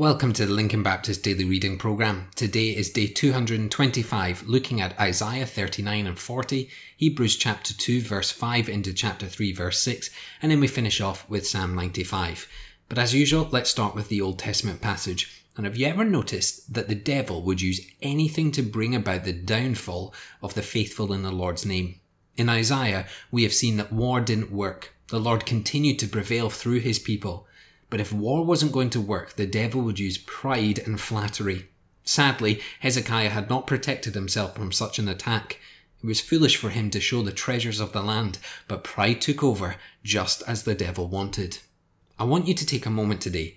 Welcome to the Lincoln Baptist Daily Reading Program. Today is day 225, looking at Isaiah 39 and 40, Hebrews chapter 2, verse 5 into chapter 3, verse 6, and then we finish off with Psalm 95. But as usual, let's start with the Old Testament passage. And have you ever noticed that the devil would use anything to bring about the downfall of the faithful in the Lord's name? In Isaiah, we have seen that war didn't work. The Lord continued to prevail through his people. But if war wasn't going to work, the devil would use pride and flattery. Sadly, Hezekiah had not protected himself from such an attack. It was foolish for him to show the treasures of the land, but pride took over just as the devil wanted. I want you to take a moment today.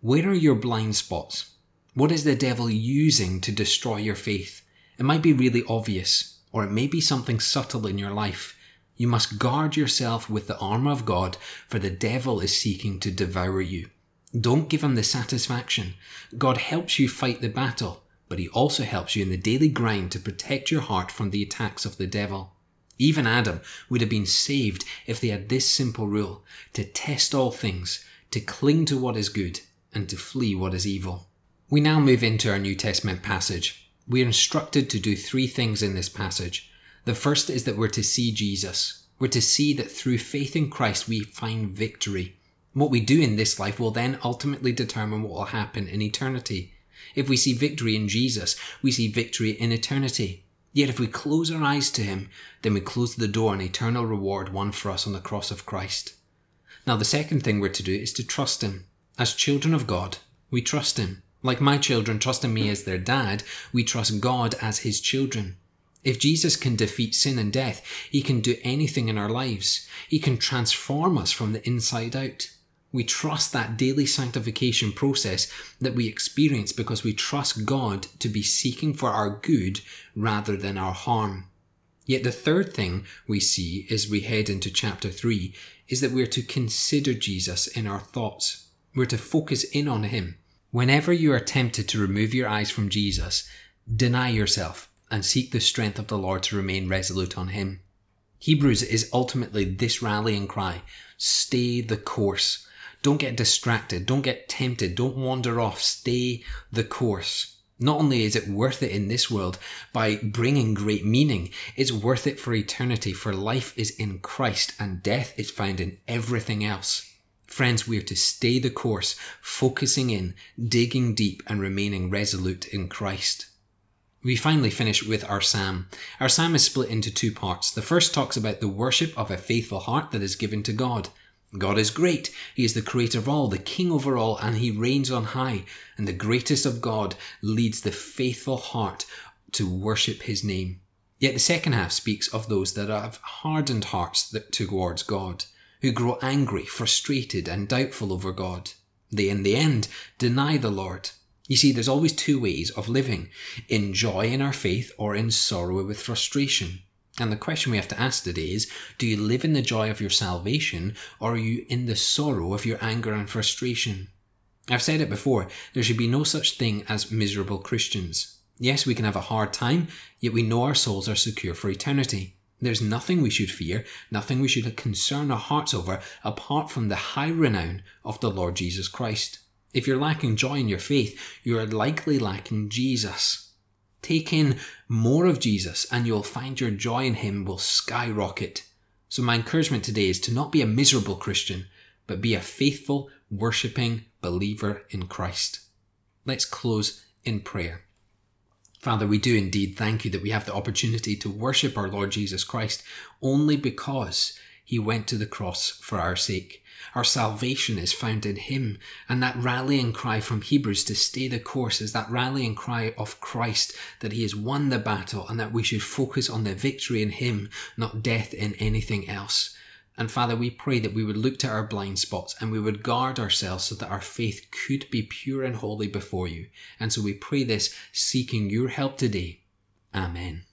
Where are your blind spots? What is the devil using to destroy your faith? It might be really obvious, or it may be something subtle in your life. You must guard yourself with the armour of God, for the devil is seeking to devour you. Don't give him the satisfaction. God helps you fight the battle, but he also helps you in the daily grind to protect your heart from the attacks of the devil. Even Adam would have been saved if they had this simple rule to test all things, to cling to what is good, and to flee what is evil. We now move into our New Testament passage. We are instructed to do three things in this passage. The first is that we're to see Jesus. We're to see that through faith in Christ we find victory. What we do in this life will then ultimately determine what will happen in eternity. If we see victory in Jesus, we see victory in eternity. Yet if we close our eyes to Him, then we close the door on eternal reward won for us on the cross of Christ. Now, the second thing we're to do is to trust Him. As children of God, we trust Him. Like my children trust in me as their dad, we trust God as His children. If Jesus can defeat sin and death, he can do anything in our lives. He can transform us from the inside out. We trust that daily sanctification process that we experience because we trust God to be seeking for our good rather than our harm. Yet the third thing we see as we head into chapter 3 is that we're to consider Jesus in our thoughts. We're to focus in on Him. Whenever you are tempted to remove your eyes from Jesus, deny yourself and seek the strength of the Lord to remain resolute on Him. Hebrews is ultimately this rallying cry stay the course. Don't get distracted. Don't get tempted. Don't wander off. Stay the course. Not only is it worth it in this world by bringing great meaning, it's worth it for eternity, for life is in Christ and death is found in everything else. Friends, we are to stay the course, focusing in, digging deep, and remaining resolute in Christ. We finally finish with our psalm. Our psalm is split into two parts. The first talks about the worship of a faithful heart that is given to God. God is great. He is the creator of all, the king over all, and he reigns on high. And the greatest of God leads the faithful heart to worship his name. Yet the second half speaks of those that have hardened hearts towards God, who grow angry, frustrated, and doubtful over God. They in the end deny the Lord. You see, there's always two ways of living in joy in our faith or in sorrow with frustration. And the question we have to ask today is do you live in the joy of your salvation or are you in the sorrow of your anger and frustration? I've said it before, there should be no such thing as miserable Christians. Yes, we can have a hard time, yet we know our souls are secure for eternity. There's nothing we should fear, nothing we should concern our hearts over apart from the high renown of the Lord Jesus Christ. If you're lacking joy in your faith, you are likely lacking Jesus. Take in more of Jesus and you'll find your joy in Him will skyrocket. So, my encouragement today is to not be a miserable Christian, but be a faithful, worshipping believer in Christ. Let's close in prayer. Father, we do indeed thank you that we have the opportunity to worship our Lord Jesus Christ only because he went to the cross for our sake. Our salvation is found in Him. And that rallying cry from Hebrews to stay the course is that rallying cry of Christ that He has won the battle and that we should focus on the victory in Him, not death in anything else. And Father, we pray that we would look to our blind spots and we would guard ourselves so that our faith could be pure and holy before you. And so we pray this, seeking your help today. Amen.